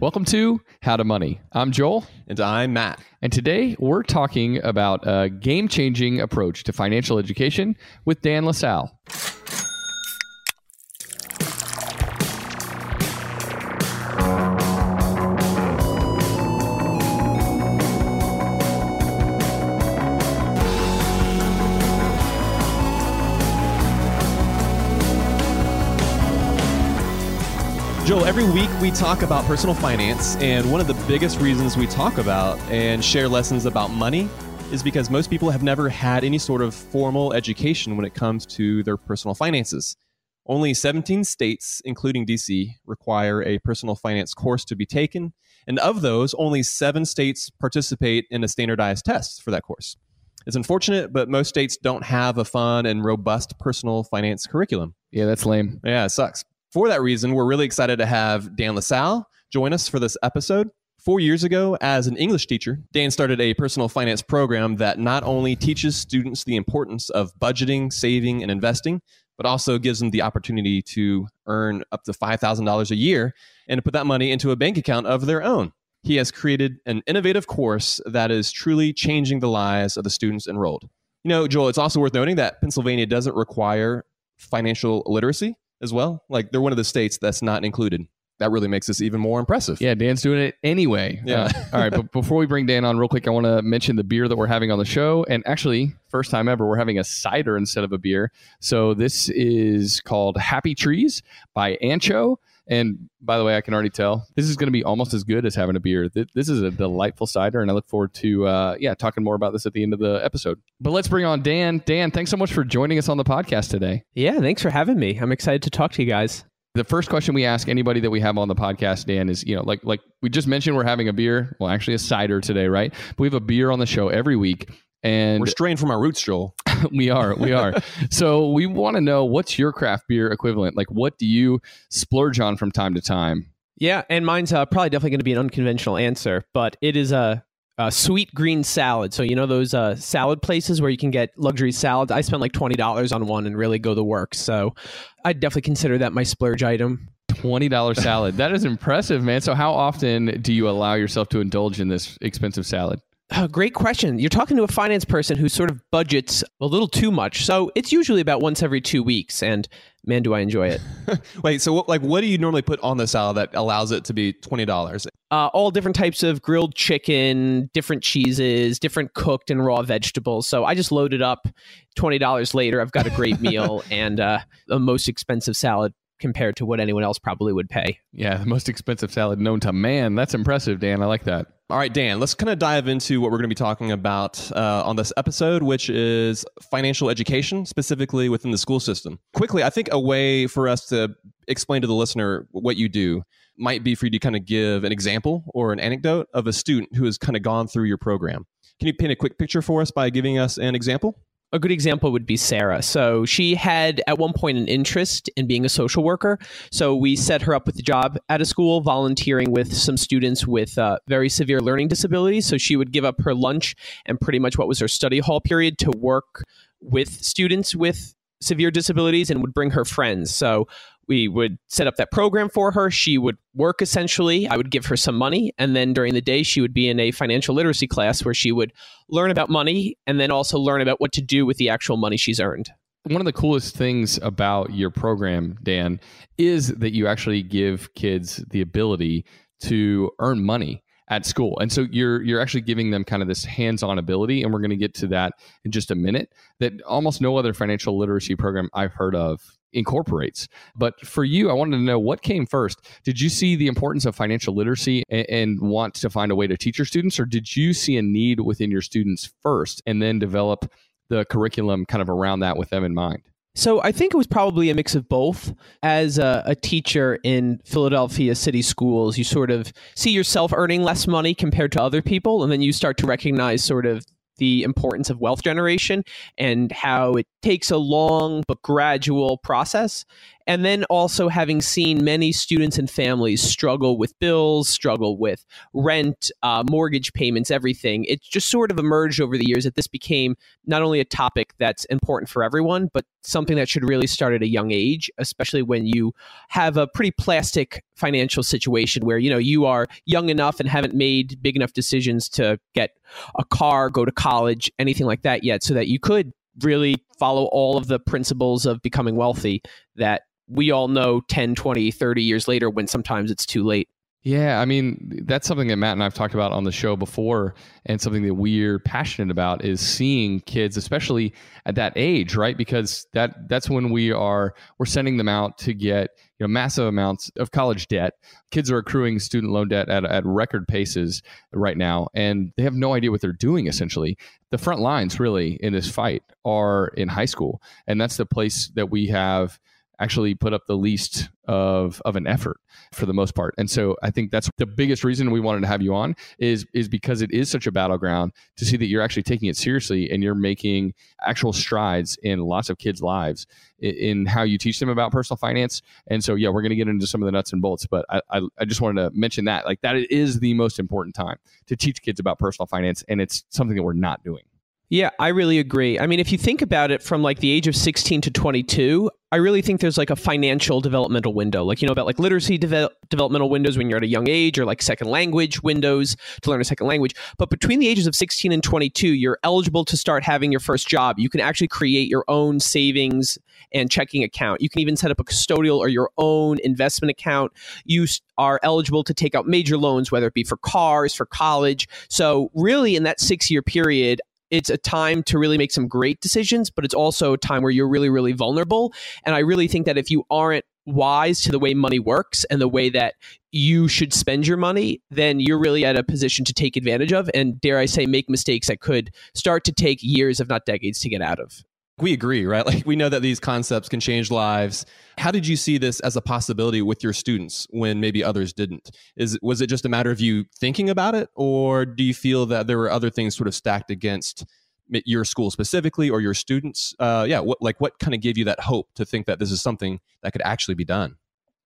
Welcome to How to Money. I'm Joel. And I'm Matt. And today we're talking about a game changing approach to financial education with Dan LaSalle. Joel, every week we talk about personal finance, and one of the biggest reasons we talk about and share lessons about money is because most people have never had any sort of formal education when it comes to their personal finances. Only 17 states, including DC, require a personal finance course to be taken, and of those, only seven states participate in a standardized test for that course. It's unfortunate, but most states don't have a fun and robust personal finance curriculum. Yeah, that's lame. Yeah, it sucks. For that reason, we're really excited to have Dan LaSalle join us for this episode. Four years ago, as an English teacher, Dan started a personal finance program that not only teaches students the importance of budgeting, saving, and investing, but also gives them the opportunity to earn up to $5,000 a year and to put that money into a bank account of their own. He has created an innovative course that is truly changing the lives of the students enrolled. You know, Joel, it's also worth noting that Pennsylvania doesn't require financial literacy as well. Like they're one of the states that's not included. That really makes this even more impressive. Yeah, Dan's doing it anyway. Yeah. Uh, all right, but before we bring Dan on, real quick, I want to mention the beer that we're having on the show. And actually, first time ever, we're having a cider instead of a beer. So this is called Happy Trees by ANXO. And by the way, I can already tell this is going to be almost as good as having a beer. This is a delightful cider, and I look forward to uh, yeah talking more about this at the end of the episode. But let's bring on Dan. Dan, thanks so much for joining us on the podcast today. Yeah, thanks for having me. I'm excited to talk to you guys. The first question we ask anybody that we have on the podcast, Dan, is you know like like we just mentioned, we're having a beer. Well, actually, a cider today, right? But we have a beer on the show every week, and We're straying from our roots, Joel. we are we are so we want to know what's your craft beer equivalent like what do you splurge on from time to time Yeah, and mine's uh, probably definitely going to be an unconventional answer, but it is a, a Sweetgreen salad. So you know those uh, salad places where you can get luxury salads. I spent like twenty dollars on one and really go the work. So I'd definitely consider that my splurge item. $20 salad that is impressive man so how often do you allow yourself to indulge in this expensive salad Uh, great question. You're talking to a finance person who sort of budgets a little too much. So it's usually about once every two weeks. And man, do I enjoy it. Wait, so what, like, what do you normally put on the salad that allows it to be twenty dollars? Uh, all different types of grilled chicken, different cheeses, different cooked and raw vegetables. So I just loaded up. Twenty dollars later, I've got a great meal and uh, the most expensive salad compared to what anyone else probably would pay. Yeah, the most expensive salad known to man. That's impressive, Dan. I like that. All right, Dan, let's kind of dive into what we're going to be talking about uh, on this episode, which is financial education, specifically within the school system. Quickly, I think a way for us to explain to the listener what you do might be for you to kind of give an example or an anecdote of a student who has kind of gone through your program. Can you paint a quick picture for us by giving us an example? A good example would be Sarah. So she had at one point an interest in being a social worker. So we set her up with a job at a school, volunteering with some students with uh, very severe learning disabilities. So she would give up her lunch and pretty much what was her study hall period to work with students with severe disabilities and would bring her friends. So we would set up that program for her. She would work essentially. I would give her some money. And then during the day, she would be in a financial literacy class where she would learn about money and then also learn about what to do with the actual money she's earned. One of the coolest things about your program, Dan, is that you actually give kids the ability to earn money at school. And so you're you're actually giving them kind of this hands-on ability and we're going to get to that in just a minute that almost no other financial literacy program I've heard of incorporates. But for you, I wanted to know what came first. Did you see the importance of financial literacy and, and, want to find a way to teach your students, or did you see a need within your students first and then develop the curriculum kind of around that with them in mind? So I think it was probably a mix of both. As a, a, teacher in Philadelphia city schools, you sort of see yourself earning less money compared to other people, and then you start to recognize sort of the importance of wealth generation and how it takes a long but gradual process. And then also having seen many students and families struggle with bills, struggle with rent, uh, mortgage payments, everything, it just sort of emerged over the years that this became not only a topic that's important for everyone, but something that should really start at a young age, especially when you have a pretty plastic financial situation where, you know, you are young enough and haven't made big enough decisions to get a car, go to college, anything like that yet, so that you could really follow all of the principles of becoming wealthy that we all know 10, 20, 30 years later when sometimes it's too late. Yeah, I mean, that's something that Matt and I've talked about on the show before, and something that we're passionate about is seeing kids, especially at that age, right? Because that that's when we are we're sending them out to get you know massive amounts of college debt. Kids are accruing student loan debt at, at record paces right now, and they have no idea what they're doing. Essentially, the front lines really in this fight are in high school, and that's the place that we have actually put up the least of of an effort for the most part. And so I think that's the biggest reason we wanted to have you on is is because it is such a battleground to see that you're actually taking it seriously and you're making actual strides in lots of kids' lives in, in how you teach them about personal finance. And so yeah, we're to get into some of the nuts and bolts, but I, I I just wanted to mention that like that is the most important time to teach kids about personal finance and it's something that we're not doing. Yeah, I really agree. I mean, if you think about it from like the age of 16 to 22, I really think there's like a financial developmental window. Like, you know, about like literacy de- developmental windows when you're at a young age or like second language windows to learn a second language. But between the ages of 16 and 22, you're eligible to start having your first job. You can actually create your own savings and checking account. You can even set up a custodial or your own investment account. You are eligible to take out major loans, whether it be for cars, for college. So, really, in that six year period, it's a time to really make some great decisions, but it's also a time where you're really, really vulnerable. And I really think that if you aren't wise to the way money works and the way that you should spend your money, then you're really at a position to take advantage of and, dare I say, make mistakes that could start to take years, if not decades, to get out of. We agree, right? Like we know that these concepts can change lives. How did you see this as a possibility with your students when maybe others didn't? Is was it just a matter of you thinking about it or do you feel that there were other things sort of stacked against your school specifically or your students? Uh, yeah, what like what kind of gave you that hope to think that this is something that could actually be done?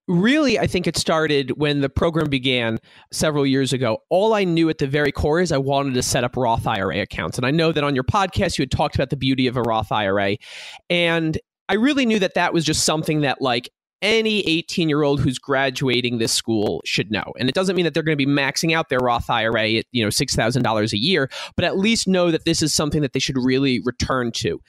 Really, I think it started when the program began several years ago. All I knew at the very core is I wanted to set up Roth IRA accounts. And I know that on your podcast, you had talked about the beauty of a Roth IRA. And I really knew that that was just something that, like, any 18 year old who's graduating this school should know. And it doesn't mean that they're going to be maxing out their Roth IRA at, you know, $6,000 a year, but at least know that this is something that they should really return to.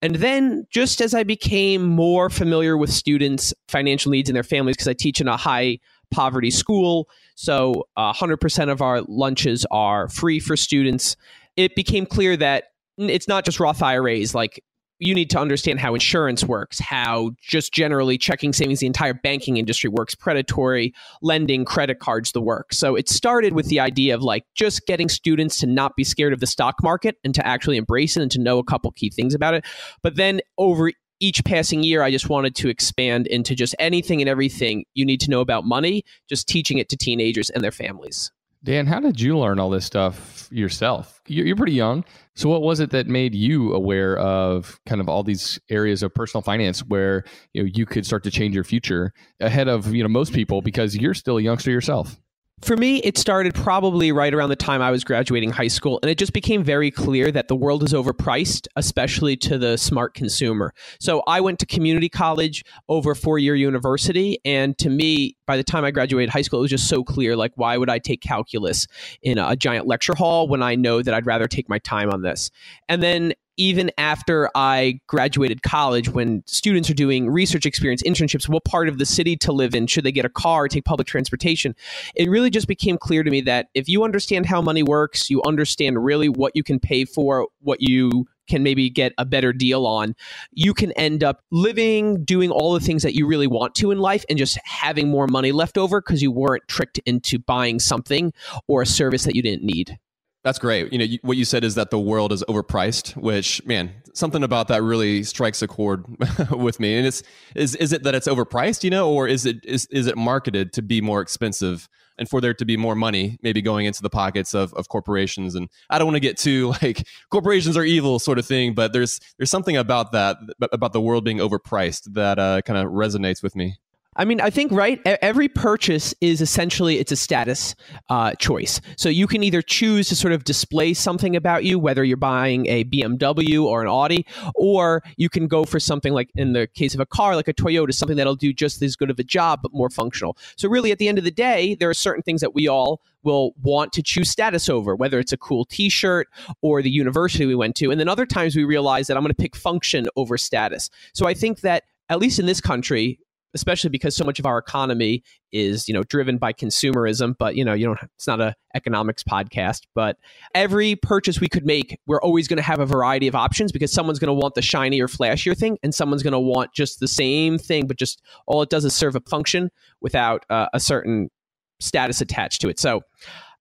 And then, just as I became more familiar with students' financial needs and their families, because I teach in a high poverty school, so uh, 100% of our lunches are free for students, it became clear that it's not just Roth IRAs. Like you need to understand how insurance works, how just generally checking savings, the entire banking industry works, predatory lending, credit cards, the work. So it started with the idea of like just getting students to not be scared of the stock market and to actually embrace it and to know a couple key things about it. But then over each passing year, I just wanted to expand into just anything and everything you need to know about money, just teaching it to teenagers and their families. Dan, how did you learn all this stuff yourself? You're pretty young. So, what was it that made you aware of kind of all these areas of personal finance where you know you could start to change your future ahead of you know most people because you're still a youngster yourself? For me, it started probably right around the time I was graduating high school, and it just became very clear that the world is overpriced, especially to the smart consumer. So I went to community college over four year university, and to me, by the time I graduated high school, it was just so clear like, why would I take calculus in a giant lecture hall when I know that I'd rather take my time on this? And then even after I graduated college, when students are doing research experience, internships, what part of the city to live in, should they get a car, take public transportation, it really just became clear to me that if you understand how money works, you understand really what you can pay for, what you can maybe get a better deal on, you can end up living, doing all the things that you really want to in life, and just having more money left over because you weren't tricked into buying something or a service that you didn't need. That's great. You know, you, what you said is that the world is overpriced, which man, something about that really strikes a chord with me. And it's is is it that it's overpriced, you know, or is it is is it marketed to be more expensive and for there to be more money maybe going into the pockets of, of corporations and I don't want to get too like corporations are evil sort of thing, but there's there's something about that about the world being overpriced that uh, kind of resonates with me. I mean, I think right. Every purchase is essentially it's a status uh, choice. So you can either choose to sort of display something about you, whether you're buying a BMW or an Audi, or you can go for something like in the case of a car, like a Toyota, something that'll do just as good of a job but more functional. So really, at the end of the day, there are certain things that we all will want to choose status over, whether it's a cool T-shirt or the university we went to, and then other times we realize that I'm going to pick function over status. So I think that at least in this country, especially because so much of our economy is you know driven by consumerism but you know you don't it's not a economics podcast but every purchase we could make we're always going to have a variety of options because someone's going to want the shinier flashier thing and someone's going to want just the same thing but just all it does is serve a function without uh, a certain status attached to it. So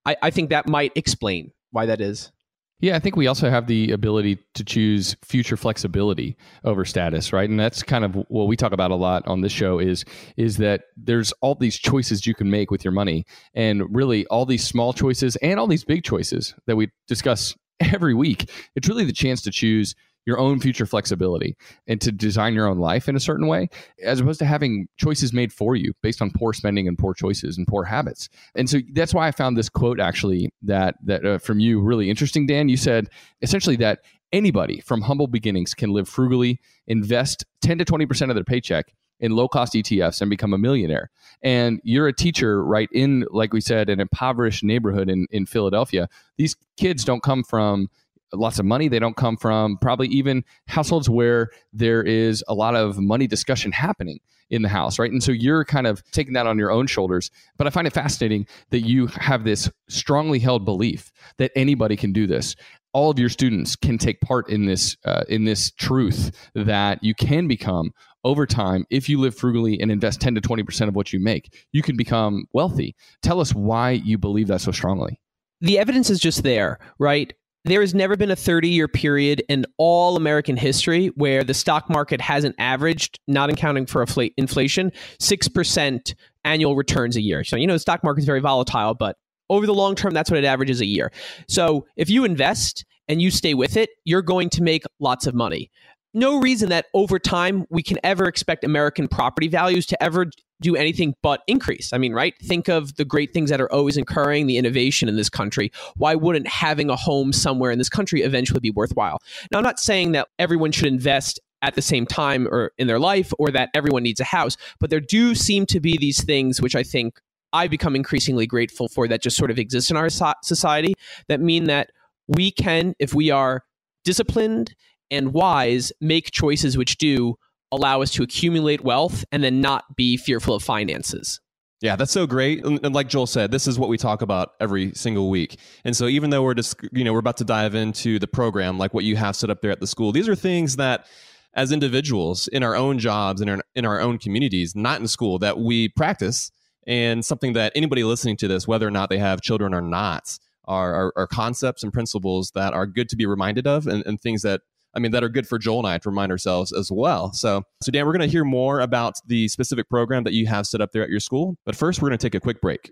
I, I think that might explain why that is yeah, I think we also have the ability to choose future flexibility over status, right? And that's kind of what we talk about a lot on this show is is that there's all these choices you can make with your money and really all these small choices and all these big choices that we discuss every week. It's really the chance to choose your own future flexibility and to design your own life in a certain way, as opposed to having choices made for you based on poor spending and poor choices and poor habits. And so that's why I found this quote actually that that uh, from you really interesting, Dan. You said essentially that anybody from humble beginnings can live frugally, invest 10 to 20% of their paycheck in low cost ETFs and become a millionaire. And you're a teacher, right, in, like we said, an impoverished neighborhood in, in Philadelphia. These kids don't come from lots of money. They don't come from probably even households where there is a lot of money discussion happening in the house, right? And so you're kind of taking that on your own shoulders. But I find it fascinating that you have this strongly held belief that anybody can do this. All of your students can take part in this uh, in this truth that you can become over time if you live frugally and invest 10 to 20% of what you make you can become wealthy tell us why you believe that so strongly the evidence is just there, right? There has never been a 30 year period in all American history where the stock market hasn't averaged, not accounting for inflation, 6% annual returns a year. So, you know, the stock market is very volatile, but over the long term, that's what it averages a year. So, if you invest and you stay with it, you're going to make lots of money no reason that over time we can ever expect American property values to ever do anything but increase. I mean, right? Think of the great things that are always occurring, the innovation in this country. Why wouldn't having a home somewhere in this country eventually be worthwhile? Now, I'm not saying that everyone should invest at the same time or in their life or that everyone needs a house. But there do seem to be these things which I think I've become increasingly grateful for that just sort of exist in our society that mean that we can, if we are disciplined and wise, make choices which do allow us to accumulate wealth and then not be fearful of finances. Yeah, that's so great. And like Joel said, this is what we talk about every single week. And so even though we're just, you know, we're about to dive into the program, like what you have set up there at the school, these are things that as individuals in our own jobs and in, in our own communities, not in school, that we practice and something that anybody listening to this, whether or not they have children or not, are, are, are concepts and principles that are good to be reminded of and, and things that I mean, that are good for Joel and I to remind ourselves as well. So, so Dan, we're going to hear more about the specific program that you have set up there at your school. But first, we're going to take a quick break.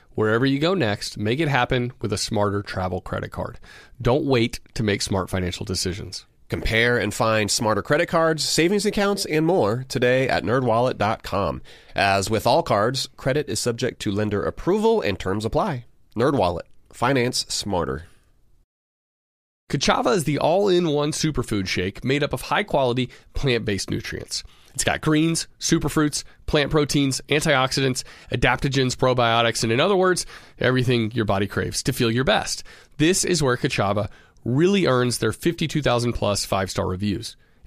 Wherever you go next, make it happen with a smarter travel credit card. Don't wait to make smart financial decisions. Compare and find smarter credit cards, savings accounts, and more today at nerdwallet.com. As with all cards, credit is subject to lender approval and terms apply. NerdWallet. Finance smarter. Ka'Chava is the all-in-one superfood shake made up of high-quality plant-based nutrients. It's got greens, superfruits, plant proteins, antioxidants, adaptogens, probiotics, and in other words, everything your body craves to feel your best. This is where Ka'Chava really earns their 52,000 plus five star reviews.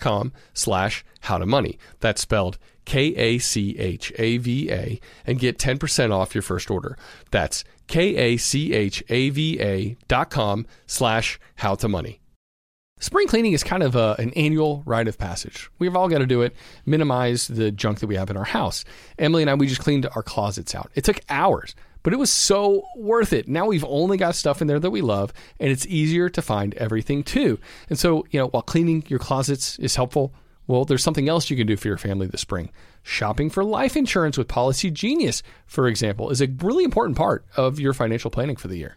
com slash how to money. That's spelled K A C H A V A and get 10% off your first order. That's K A C H A V A dot com slash how to money. Spring cleaning is kind of a, an annual rite of passage. We've all got to do it, minimize the junk that we have in our house. Emily and I, we just cleaned our closets out. It took hours but it was so worth it. Now we've only got stuff in there that we love, and it's easier to find everything too. And so, you know, while cleaning your closets is helpful, well, there's something else you can do for your family this spring. Shopping for life insurance with Policy Genius, for example, is a really important part of your financial planning for the year.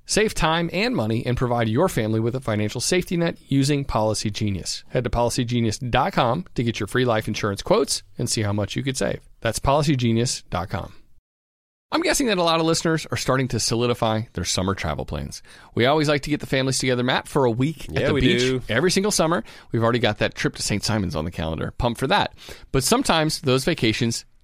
Save time and money and provide your family with a financial safety net using Policy Genius. Head to policygenius.com to get your free life insurance quotes and see how much you could save. That's policygenius.com. I'm guessing that a lot of listeners are starting to solidify their summer travel plans. We always like to get the families together, Matt, for a week yeah, at the beach do. every single summer. We've already got that trip to St. Simons on the calendar. Pumped for that. But sometimes those vacations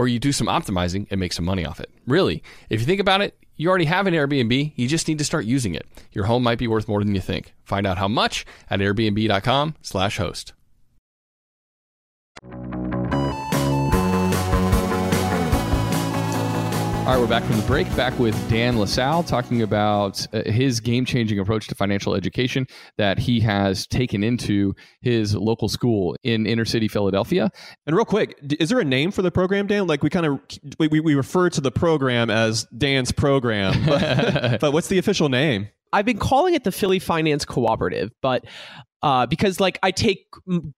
or you do some optimizing and make some money off it. Really, if you think about it, you already have an Airbnb, you just need to start using it. Your home might be worth more than you think. Find out how much at airbnb.com/host. All right, we're back from the break, back with Dan LaSalle talking about uh, his game changing approach to financial education that he has taken into his local school in inner city Philadelphia. And real quick, is there a name for the program, Dan? Like we kind of we, we, we refer to the program as Dan's program, but, but what's the official name? I've been calling it the Philly Finance Cooperative, but uh, because like I take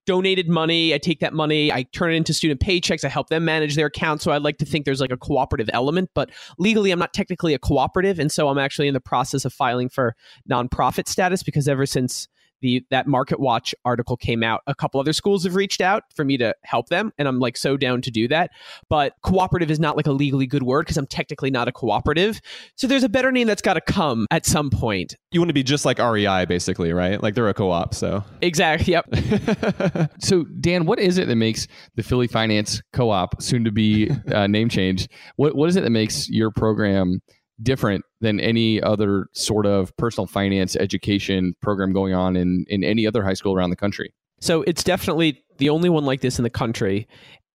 donated money, I take that money, I turn it into student paychecks, I help them manage their accounts. So I'd like to think there's like a cooperative element, but legally I'm not technically a cooperative, and so I'm actually in the process of filing for nonprofit status because ever since the that MarketWatch article came out, a couple other schools have reached out for me to help them, and I'm like so down to do that. But cooperative is not like a legally good word because I'm technically not a cooperative. So there's a better name that's got to come at some point. You want to be just like REI, basically, right? Like they're a co-op, so Exactly. Yep. So, Dan, what is it that makes the Philly Finance Co-op, soon to be uh, name change, what what is it that makes your program different than any other sort of personal finance education program going on in in any other high school around the country? So it's definitely the only one like this in the country.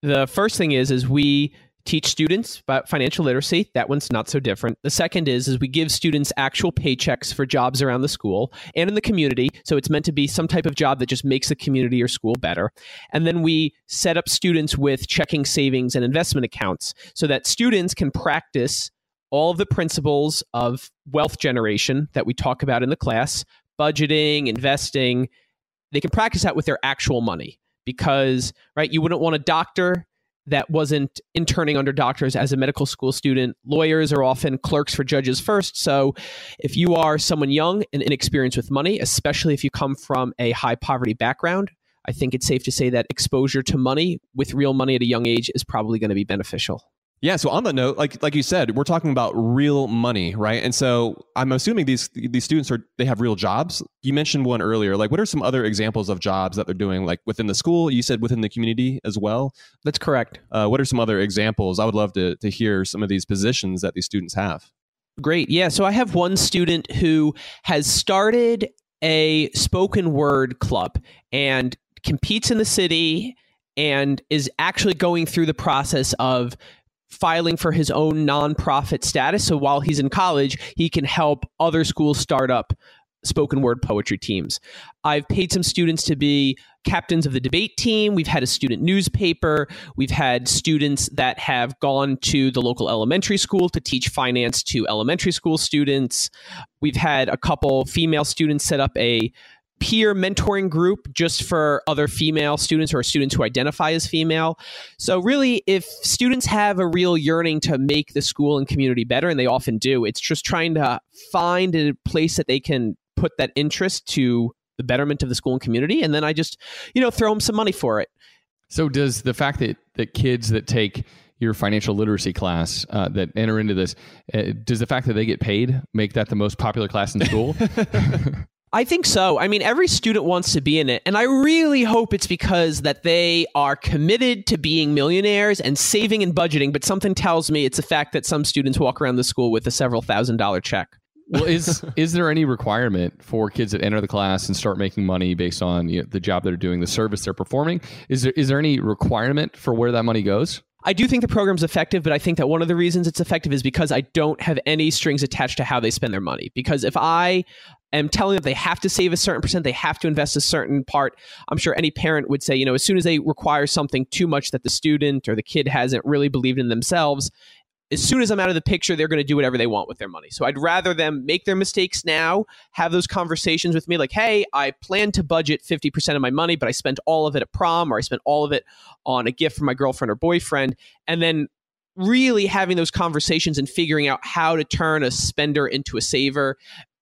The first thing is is we teach students about financial literacy. That one's not so different. The second is is we give students actual paychecks for jobs around the school and in the community. So it's meant to be some type of job that just makes the community or school better. And then we set up students with checking, savings, and investment accounts so that students can practice all of the principles of wealth generation that we talk about in the class, budgeting, investing. They can practice that with their actual money because, right, you wouldn't want a doctor that wasn't interning under doctors as a medical school student. Lawyers are often clerks for judges first. So if you are someone young and inexperienced with money, especially if you come from a high poverty background, I think it's safe to say that exposure to money with real money at a young age is probably going to be beneficial. Yeah. So on that note, like like you said, we're talking about real money, right? And so I'm assuming these these students are they have real jobs. You mentioned one earlier. Like, what are some other examples of jobs that they're doing, like within the school? You said within the community as well. That's correct. Uh, what are some other examples? I would love to to hear some of these positions that these students have. Great. Yeah. So I have one student who has started a spoken word club and competes in the city and is actually going through the process of filing for his own nonprofit status. So while he's in college, he can help other schools start up spoken word poetry teams. I've paid some students to be captains of the debate team. We've had a student newspaper. We've had students that have gone to the local elementary school to teach finance to elementary school students. We've had a couple female students set up a peer mentoring group just for other female students or students who identify as female. So, really, if students have a real yearning to make the school and community better, and they often do, it's just trying to find a place that they can put that interest to the betterment of the school and community. And then I just, you know, throw them some money for it. So, does the fact that that kids that take your financial literacy class uh, that enter into this, uh, does the fact that they get paid make that the most popular class in school? I think so. I mean, every student wants to be in it, and I really hope it's because that they are committed to being millionaires and saving and budgeting. But something tells me it's the fact that some students walk around the school with a several thousand dollar check. well, is is there any requirement for kids that enter the class and start making money based on you know, the job they're doing, the service they're performing? Is there is there any requirement for where that money goes? I do think the program's effective, but I think that one of the reasons it's effective is because I don't have any strings attached to how they spend their money. Because if I am telling them they have to save a certain percent, they have to invest a certain part, I'm sure any parent would say, you know, as soon as they require something too much that the student or the kid hasn't really believed in themselves, as soon as I'm out of the picture, they're going to do whatever they want with their money. So I'd rather them make their mistakes now, have those conversations with me like, hey, I plan to budget 50% of my money, but I spent all of it at prom or I spent all of it on a gift for my girlfriend or boyfriend. And then really having those conversations and figuring out how to turn a spender into a saver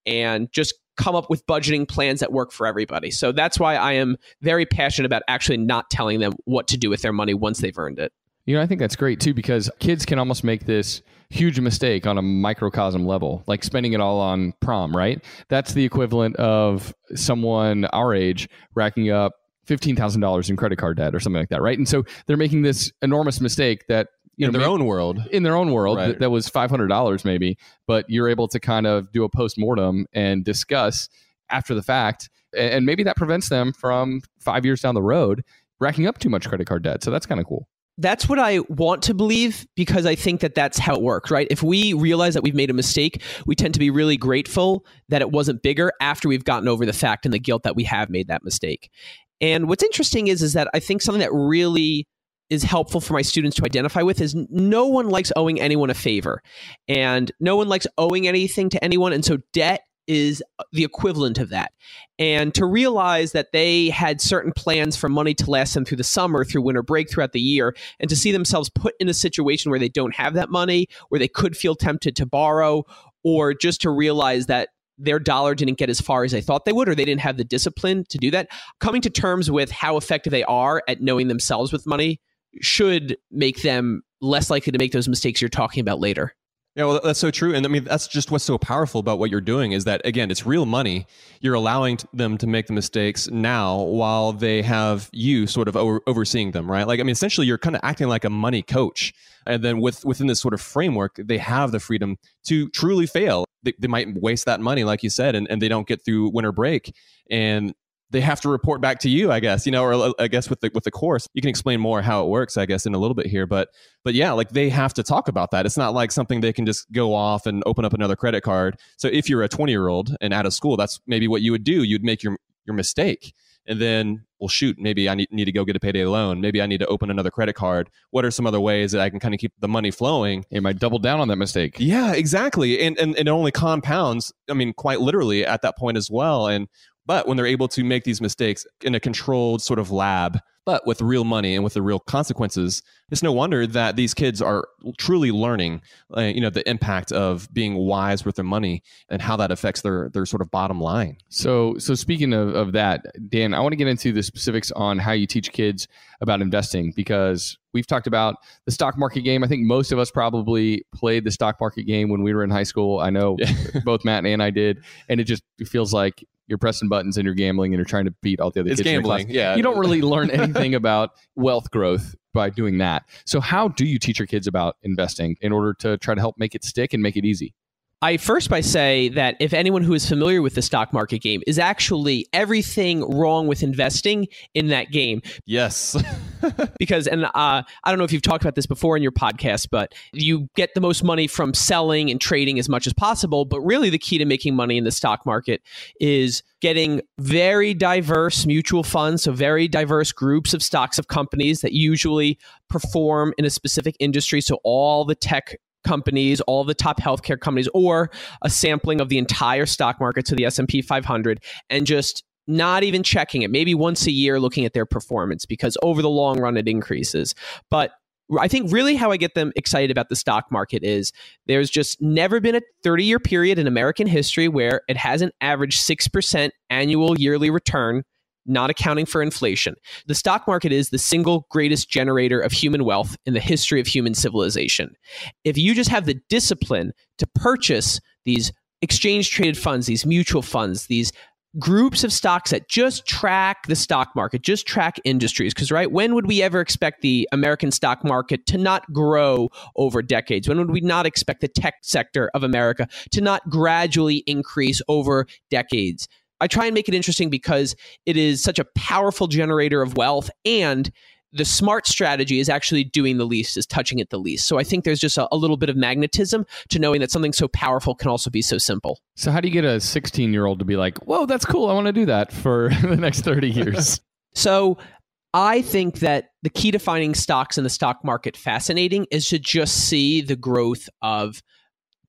and just come up with budgeting plans that work for everybody. So that's why I am very passionate about actually not telling them what to do with their money once they've earned it. You know, I think that's great too because kids can almost make this huge mistake on a microcosm level, like spending it all on prom, right? That's the equivalent of someone our age racking up $15,000 in credit card debt or something like that, right? And so they're making this enormous mistake that you in know, their may- own world. in their own world Right. that, that was $500 maybe, but you're able to kind of do a post-mortem and discuss after the fact and maybe that prevents them from 5 years down the road racking up too much credit card debt. So that's kind of cool. That's what I want to believe because I think that that's how it works, right? If we realize that we've made a mistake, we tend to be really grateful that it wasn't bigger after we've gotten over the fact and the guilt that we have made that mistake. And what's interesting is is that I think something that really is helpful for my students to identify with is no one likes owing anyone a favor and no one likes owing anything to anyone and so debt is uh, the equivalent of that. And to realize that they had certain plans for money to last them through the summer, through winter break, throughout the year, and to see themselves put in a situation where they don't have that money, where they could feel tempted to borrow, or just to realize that their dollar didn't get as far as they thought they would, or they didn't have the discipline to do that. Coming to terms with how effective they are at knowing themselves with money should make them less likely to make those mistakes you're talking about later. Yeah, well, that's so true. And I mean, that's just what's so powerful about what you're doing is that, again, it's real money. You're allowing them to make the mistakes now while they have you sort of over- overseeing them, right? Like, I mean, essentially, you're kind of acting like a money coach. And then with, within this sort of framework, they have the freedom to truly fail. They, they might waste that money, like you said, and, and they don't get through winter break. And they have to report back to you, I guess, you know, or uh, I guess with the with the course, you can explain more how it works, I guess, in a little bit here. But but yeah, like they have to talk about that. It's not like something they can just go off and open up another credit card. So if you're a 20 year old and out of school, that's maybe what you would do. You'd make your your mistake, and then well, shoot, maybe I need, need to go get a payday loan. Maybe I need to open another credit card. What are some other ways that I can kind of keep the money flowing? You might double down on that mistake. Yeah, exactly. And, and, and it only compounds, I mean, quite literally at that point as well. And but when they're able to make these mistakes in a controlled sort of lab, but with real money and with the real consequences, it's no wonder that these kids are truly learning, uh, you know, the impact of being wise with their money and how that affects their their sort of bottom line. So, so speaking of, of that, Dan, I want to get into the specifics on how you teach kids about investing because we've talked about the stock market game. I think most of us probably played the stock market game when we were in high school. I know both Matt and I did, and it just feels like you're pressing buttons and you're gambling and you're trying to beat all the other it's kids. gambling. Yeah. You don't really learn anything about wealth growth by doing that. So how do you teach your kids about investing in order to try to help make it stick and make it easy? I first by say that if anyone who is familiar with the stock market game is actually everything wrong with investing in that game. Yes. because, and uh, I don't know if you've talked about this before in your podcast, but you get the most money from selling and trading as much as possible. But really, the key to making money in the stock market is getting very diverse mutual funds, so very diverse groups of stocks of companies that usually perform in a specific industry. So all the tech companies, all the top healthcare companies, or a sampling of the entire stock market to the S&P 500 and just not even checking it, maybe once a year looking at their performance because over the long run it increases. But I think really how I get them excited about the stock market is there's just never been a 30 year period in American history where it hasn't averaged 6% annual yearly return not accounting for inflation. The stock market is the single greatest generator of human wealth in the history of human civilization. If you just have the discipline to purchase these exchange traded funds, these mutual funds, these groups of stocks that just track the stock market, just track industries. Because, right, when would we ever expect the American stock market to not grow over decades? When would we not expect the tech sector of America to not gradually increase over decades? I try and make it interesting because it is such a powerful generator of wealth and the smart strategy is actually doing the least, is touching it the least. So I think there's just a, a, little bit of magnetism to knowing that something so powerful can also be so simple. So how do you get a 16 year old to be like, "Whoa, that's cool! I want to do that for the next 30 years"? so I think that the key to finding stocks in the stock market fascinating is to just see the growth of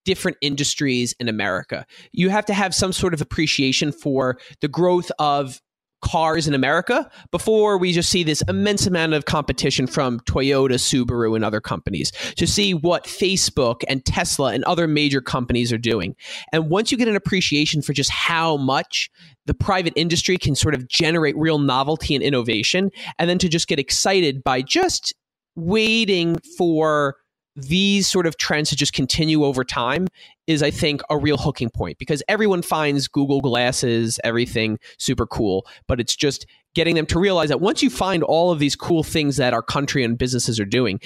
different industries in America. You have to have some sort of appreciation for the growth of cars in America before we just see this immense amount of competition from Toyota, Subaru, and other companies to see what Facebook and Tesla and other major companies are doing. And once you get an appreciation for just how much the private industry can sort of generate real novelty and innovation, and then to just get excited by just waiting for these sort of trends to just continue over time is i think a real hooking point because everyone finds google glasses everything super cool but it's just getting them to realize that once you find all of these cool things that our country and businesses are doing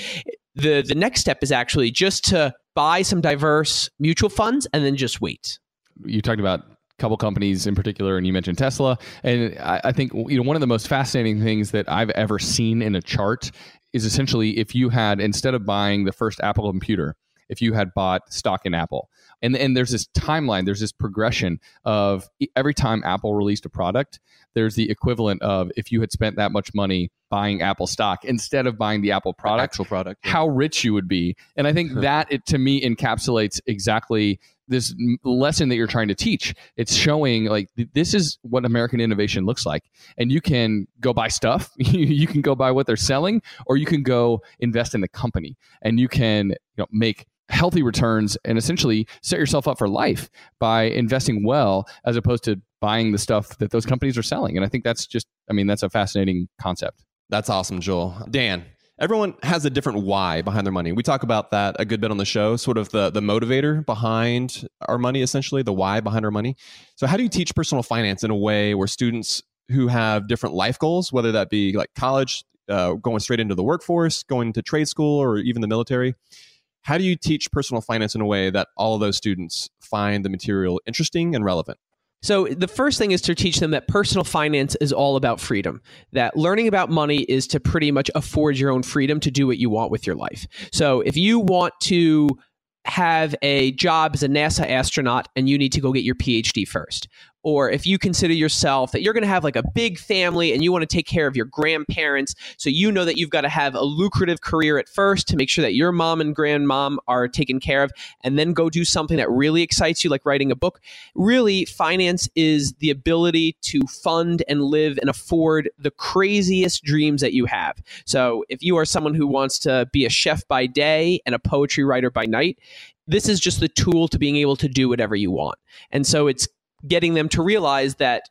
the the next step is actually just to buy some diverse mutual funds and then just wait you talked about couple companies in particular, and you mentioned Tesla. And I, I think you know one of the most fascinating things that I've ever seen in a chart is essentially if you had instead of buying the first Apple computer, if you had bought stock in Apple. And, and there's this timeline, there's this progression of every time Apple released a product, there's the equivalent of if you had spent that much money buying Apple stock instead of buying the Apple product, actual product. yeah. how rich you would be. And I think that it, to me encapsulates exactly this lesson that you're trying to teach. It's showing like th- this is what American innovation looks like. And you can go buy stuff, you can go buy what they're selling, or you can go invest in the company and you can you know, make healthy returns and essentially set yourself up for life by investing well as opposed to buying the stuff that those companies are selling. And I think that's just, I mean, that's a fascinating concept. That's awesome, Joel. Dan, everyone has a different why behind their money. We talk about that a good bit on the show, sort of the, the motivator behind our money, essentially, the why behind our money. So, how do you teach personal finance in a way where students who have different life goals, whether that be like college, uh, going straight into the workforce, going to trade school, or even the military, how do you teach personal finance in a way that all of those students find the material interesting and relevant? So the first thing is to teach them that personal finance is all about freedom. That learning about money is to pretty much afford your own freedom to do what you want with your life. So if you want to have a job as a NASA astronaut and you need to go get your PhD first. Or if you consider yourself that you're going to have like a big family and you want to take care of your grandparents, so you know that you've got to have a lucrative career at first to make sure that your mom and grandmom are taken care of, and then go do something that really excites you, like writing a book. Really, finance is the ability to fund and live and afford the craziest dreams that you have. So if you are someone who wants to be a chef by day and a poetry writer by night, this is just the tool to being able to do whatever you want. And so it's getting them to realize that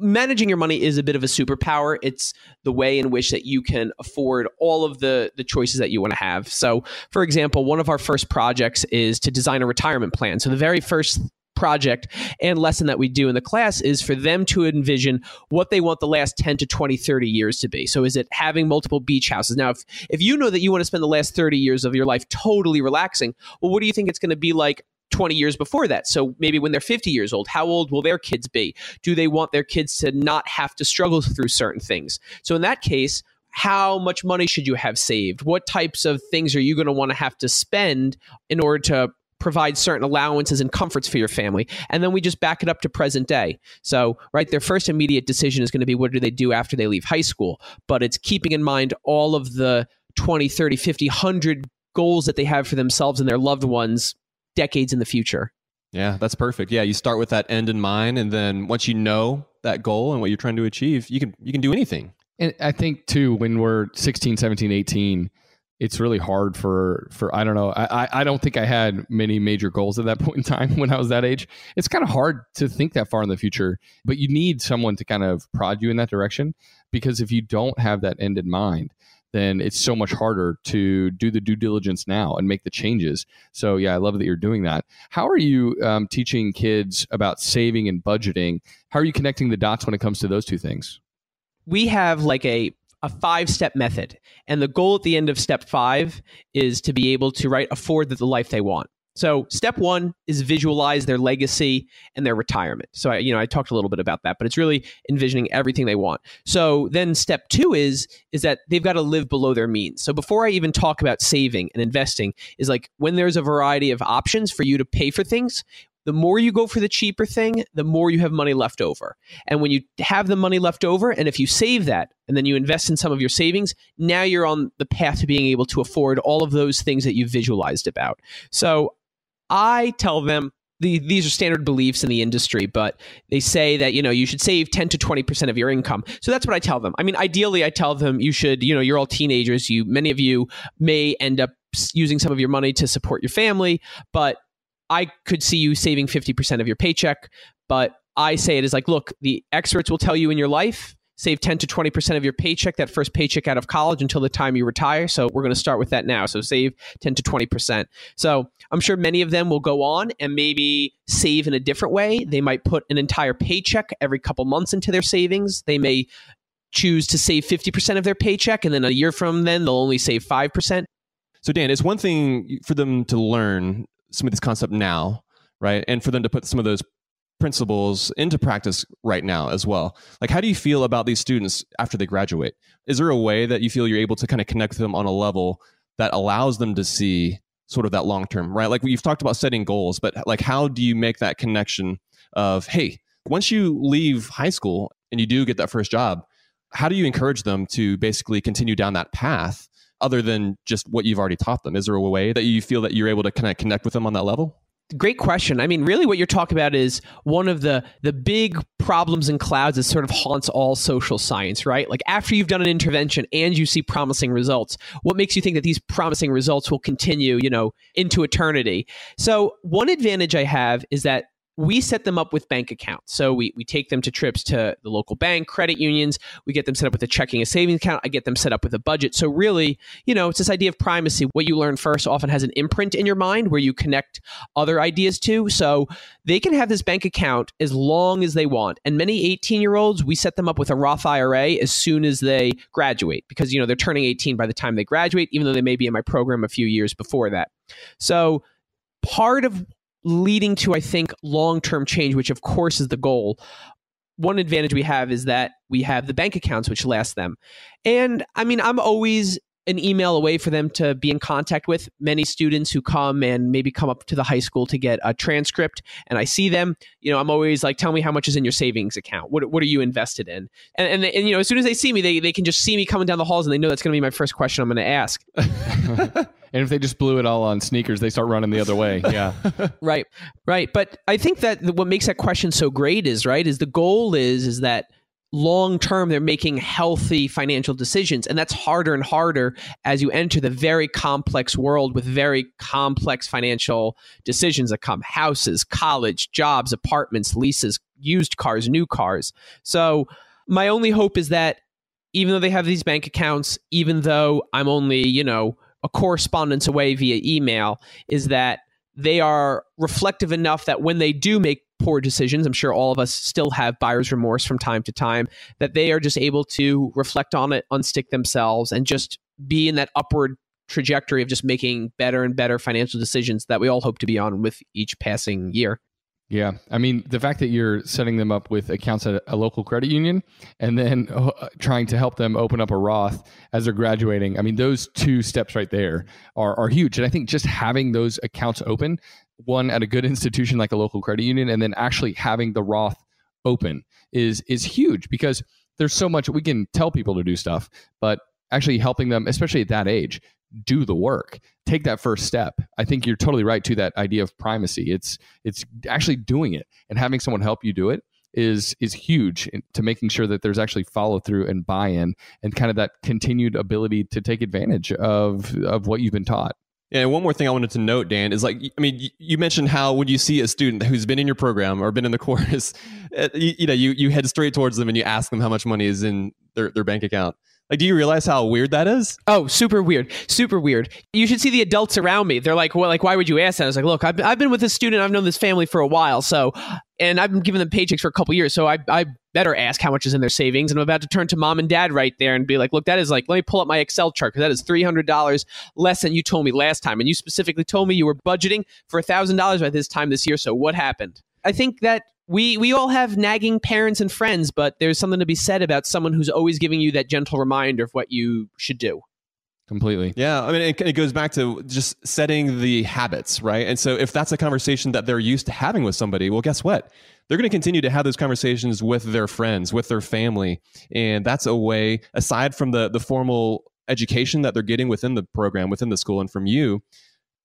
managing your money is a bit of a superpower. It's the way in which that you can afford all of the the choices that you want to have. So for example one of our first projects is to design a retirement plan. So the very first project and lesson that we do in the class is for them to envision what they want the last 10 to 20 30 years to be. So is it having multiple beach houses? Now if, if you know that you want to spend the last 30 years of your life totally relaxing well what do you think it's going to be like 20 years before that. So maybe when they're 50 years old, how old will their kids be? Do they want their kids to not have to struggle through certain things? So in that case, how much money should you have saved? What types of things are you going to want to have to spend in order to provide certain allowances and comforts for your family? And then we just back it up to present day. So, right, their first immediate decision is going to be what do they do after they leave high school? But it's keeping in mind all of the 20, 30, 50, 100 goals that they have for themselves and their loved ones decades in the future. Yeah, that's perfect. Yeah, you start with that end in mind, and then once you know that goal and what you're trying to achieve, you can you can do anything. And I think too, when we're 16, 17, 18, it's really hard for for I don't know. I I- I don't think I had many major goals at that point in time when I was that age. It's kind of hard to think that far in the future, but you need someone to kind of prod you in that direction because if you don't have that end in mind, then it's so much harder to do the due diligence now and make the changes. So yeah, I love that you're doing that. How are you um, teaching kids about saving and budgeting? How are you connecting the dots when it comes to those two things? we have like a a five step method and the goal at the end of step five is to be able to right afford the life they want so step one is visualize their legacy and their retirement so I, you know i talked a little bit about that but it's really envisioning everything they want so then step two is is that they've got to live below their means so before i even talk about saving and investing is like when there's a variety of options for you to pay for things the more you go for the cheaper thing, the more you have money left over. And when you have the money left over, and if you save that and then you invest in some of your savings, now you're on the path to being able to afford all of those things that you've visualized about. So I tell them the, these are standard beliefs in the industry, but they say that you know you should save 10 to 20 percent of your income. So that's what I tell them. I mean, ideally, I tell them you should. You know, you're all teenagers. You many of you may end up using some of your money to support your family, but I could see you saving 50% of your paycheck, but I say it is like, look, the experts will tell you in your life, save 10 to 20% of your paycheck, that first paycheck out of college until the time you retire. So we're going to start with that now. So save 10 to 20%. So I'm sure many of them will go on and maybe save in a different way. They might put an entire paycheck every couple months into their savings. They may choose to save 50% of their paycheck and then a year from then they'll only save 5%. So Dan, it's one thing for them to learn some of this concept now, right? And for them to put some of those principles into practice right now as well. Like, how do you feel about these students after they graduate? Is there a way that you feel you're able to kind of connect them on a level that allows them to see sort of that long term, right? Like you've talked about setting goals, but like, how do you make that connection of, hey, once you leave high school and you do get that first job, how do you encourage them to basically continue down that path other than just what you've already taught them? Is there a way that you feel that you're able to kind of connect with them on that level? Great question. I mean, really, what you're talking about is one of the the big problems in clouds that sort of haunts all social science, right? Like after you've done an intervention and you see promising results, what makes you think that these promising results will continue, you know, into eternity? So one advantage I have is that we set them up with bank accounts. So we, we take them to trips to the local bank, credit unions. We get them set up with a checking, a savings account. I get them set up with a budget. So really, you know, it's this idea of primacy. What you learn first often has an imprint in your mind where you connect other ideas to. So they can have this bank account as long as they want. And many 18 year olds, we set them up with a Roth IRA as soon as they graduate because, you know, they're turning 18 by the time they graduate, even though they may be in my program a few years before that. So part of leading to, I think, long term change, which of course is the goal. One advantage we have is that we have the bank accounts which last them. And I mean, I'm always an email away for them to be in contact with many students who come and maybe come up to the high school to get a transcript and i see them you know i'm always like tell me how much is in your savings account what, what are you invested in and, and, and you know as soon as they see me they, they can just see me coming down the halls and they know that's going to be my first question i'm going to ask And if they just blew it all on sneakers, they start running the other way. Yeah. right. Right. But I think that what makes that question so great is right is the goal is is that long term they're making healthy financial decisions and that's harder and harder as you enter the very complex world with very complex financial decisions that come. Houses college jobs apartments leases used cars new cars. So my only hope is that even though they have these bank accounts even though i'm only you know a correspondence away via email is that they are reflective enough that when they do make poor decisions, I'm sure all of us still have buyer's remorse from time to time, that they are just able to reflect on it, unstick themselves, and just be in that upward trajectory of just making better and better financial decisions that we all hope to be on with each passing year. Yeah. I mean, the fact that you're setting them up with accounts at a local credit union and then uh, trying to help them open up a Roth as they're graduating, I mean, those two steps right there are, are huge. And I think just having those accounts open, one at a good institution like a local credit union, and then actually having the Roth open is is huge because there's so much we can tell people to do stuff, but actually helping them, especially at that age, do the work. Take that first step. I think you're totally right to that idea of primacy. It's it's actually doing it and having someone help you do it is is huge to making sure that there's actually follow through and buy-in and kind of that continued ability to take advantage of of what you've been taught yeah, and one more thing I wanted to note, Dan, is like, I mean, you mentioned how when you see a student who's been in your program or been in the course, uh, you, you know, you, you head straight towards them and you ask them how much money is in their, their bank account. Like, do you realize how weird that is? Oh, super weird, super weird. You should see the adults around me. They're like, "Well, like, why would you ask that?" I was like, "Look, I've, I've been with this student. I've known this family for a while, so, and I've been giving them paychecks for a couple years, so I, I better ask how much is in their savings." And I'm about to turn to mom and dad right there and be like, "Look, that is like, let me pull up my Excel chart because that is three hundred dollars less than you told me last time, and you specifically told me you were budgeting for thousand dollars by this time this year. So what happened?" I think that we we all have nagging parents and friends, but there's something to be said about someone who's always giving you that gentle reminder of what you should do. Completely. Yeah. I mean, it, it, goes back to just setting the habits, right? And so if that's a conversation that they're used to having with somebody, well, guess what? They're going to continue to have those conversations with their friends, with their family. And that's a way, aside from the, the formal education that they're getting within the program, within the school, and from you,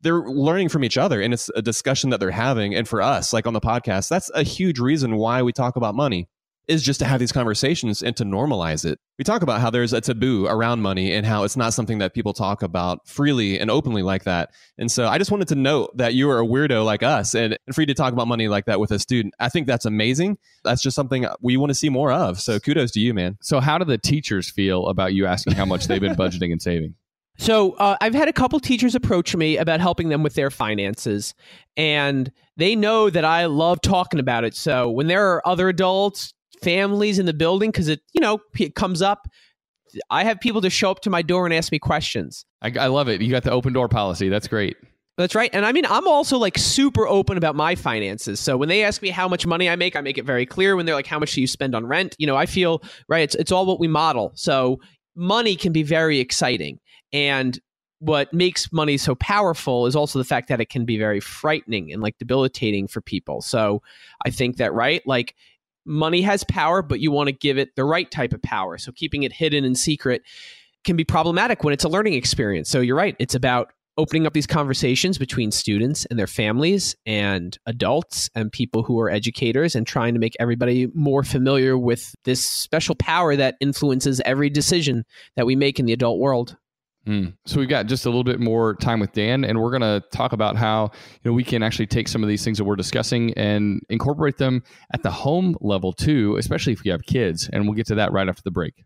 they're learning from each other and it's a discussion that they're having and for us like on the podcast that's a huge reason why we talk about money is just to have these conversations and to normalize it. We talk about how there's a taboo around money and how it's not something that people talk about freely and openly like that. And so I just wanted to note that you are a weirdo like us and, and free to talk about money like that with a student. I think that's amazing. That's just something we want to see more of. So kudos to you, man. So how do the teachers feel about you asking how much they've been budgeting and saving? So uh, I've had a couple teachers approach me about helping them with their finances, and they know that I love talking about it. So when there are other adults, families in the building, because it you know it comes up, I have people to show up to my door and ask me questions. I, I love it. You got the open door policy. That's great. That's right. And I mean, I'm also like super open about my finances. So when they ask me how much money I make, I make it very clear. When they're like, how much do you spend on rent? You know, I feel, right, it's, it's all what we model. So money can be very exciting. And what makes money so powerful is also the fact that it can be very frightening and like debilitating for people. So I think that, right, like money has power, but you want to give it the right type of power. So keeping it hidden and secret can be problematic when it's a learning experience. So you're right. It's about opening up these conversations between students and their families and adults and people who are educators and trying to make everybody more familiar with this special power that influences every decision that we make in the adult world. Mm. So we've got just a little bit more time with Dan, and we're going to talk about how you know we can actually take some of these things that we're discussing and incorporate them at the home level too, especially if you have kids. And we'll get to that right after the break.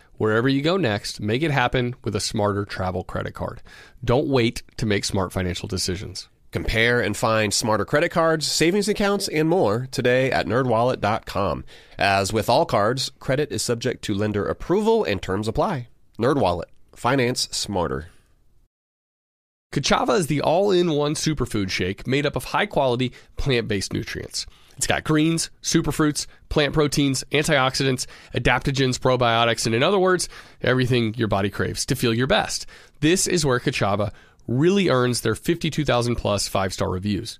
Wherever you go next, make it happen with a smarter travel credit card. Don't wait to make smart financial decisions. Compare and find smarter credit cards, savings accounts, and more today at nerdwallet.com. As with all cards, credit is subject to lender approval and terms apply. NerdWallet. Finance smarter. Ka'Chava is the all-in-one superfood shake made up of high-quality plant-based nutrients. It's got greens, superfruits, plant proteins, antioxidants, adaptogens, probiotics, and in other words, everything your body craves to feel your best. This is where Ka'Chava really earns their 52,000 plus five star reviews.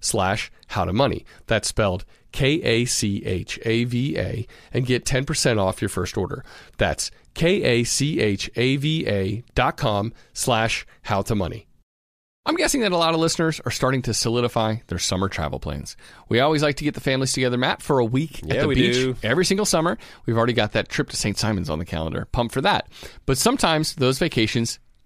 slash how to money. That's spelled K-A-C-H-A-V-A and get 10% off your first order. That's K-A-C-H-A-V-A dot com slash how to money. I'm guessing that a lot of listeners are starting to solidify their summer travel plans. We always like to get the families together, Matt, for a week at the we beach do. every single summer. We've already got that trip to St. Simon's on the calendar. Pumped for that. But sometimes those vacations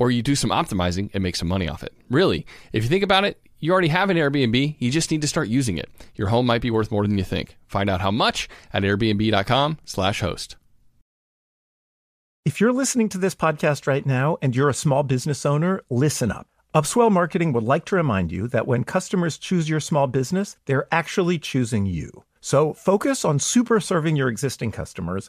or you do some optimizing and make some money off it. Really, if you think about it, you already have an Airbnb, you just need to start using it. Your home might be worth more than you think. Find out how much at airbnb.com/host. If you're listening to this podcast right now and you're a small business owner, listen up. Upswell Marketing would like to remind you that when customers choose your small business, they're actually choosing you. So focus on super serving your existing customers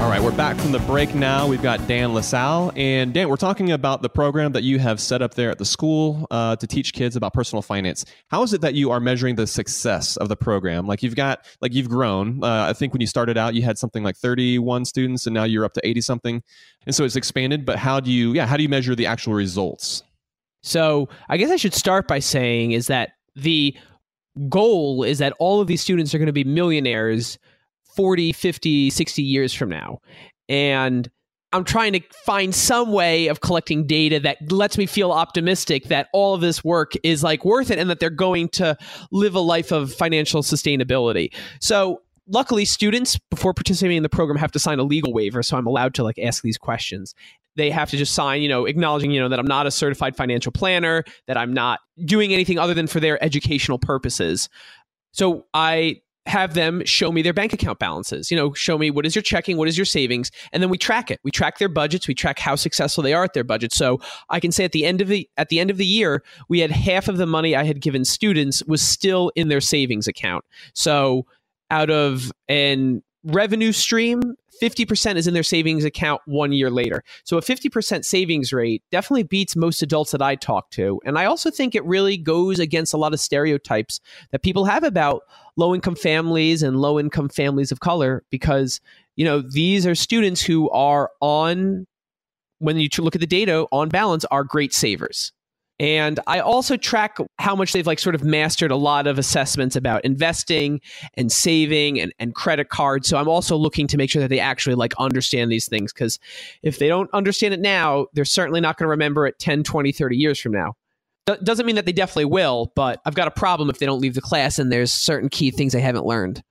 All right, we're back from the break now. We've got Dan LaSalle. And Dan, we're talking about the program that you have set up there at the school uh, to teach kids about personal finance. How is it that you are measuring the success of the program? Like you've got, like you've grown. Uh, I think when you started out, you had something like 31 students, and now you're up to 80 something. And so it's expanded. But how do you, yeah, how do you measure the actual results? So I guess I should start by saying is that the goal is that all of these students are going to be millionaires 40, 50, 60 years from now. And I'm trying to find some way of collecting data that lets me feel optimistic that all of this work is like worth it and that they're going to live a life of financial sustainability. So, luckily students before participating in the program have to sign a legal waiver, so I'm allowed to like ask these questions. They have to just sign, you know, acknowledging, you know, that I'm not a certified financial planner, that I'm not doing anything other than for their educational purposes. So, I have them show me their bank account balances. You know, show me what is your checking, what is your savings, and then we track it. We track their budgets, we track how successful they are at their budget. So I can say at the end of the at the end of the year, we had half of the money I had given students was still in their savings account. So out of an revenue stream, 50% is in their savings account one year later. So a 50% savings rate definitely beats most adults that I talk to. And I also think it really goes against a lot of stereotypes that people have about low income families and low income families of color because, you know, these are students who are on, when you look at the data, on balance, are great savers. And I also track how much they've like sort of mastered a lot of assessments about investing and saving and, and credit cards. So I'm also looking to make sure that they actually like understand these things because if they don't understand it now, they're certainly not going to remember it 10, 20, 30 years from now. doesn't mean that they definitely will, but I've got a problem if they don't leave the class and there's certain key things they haven't learned.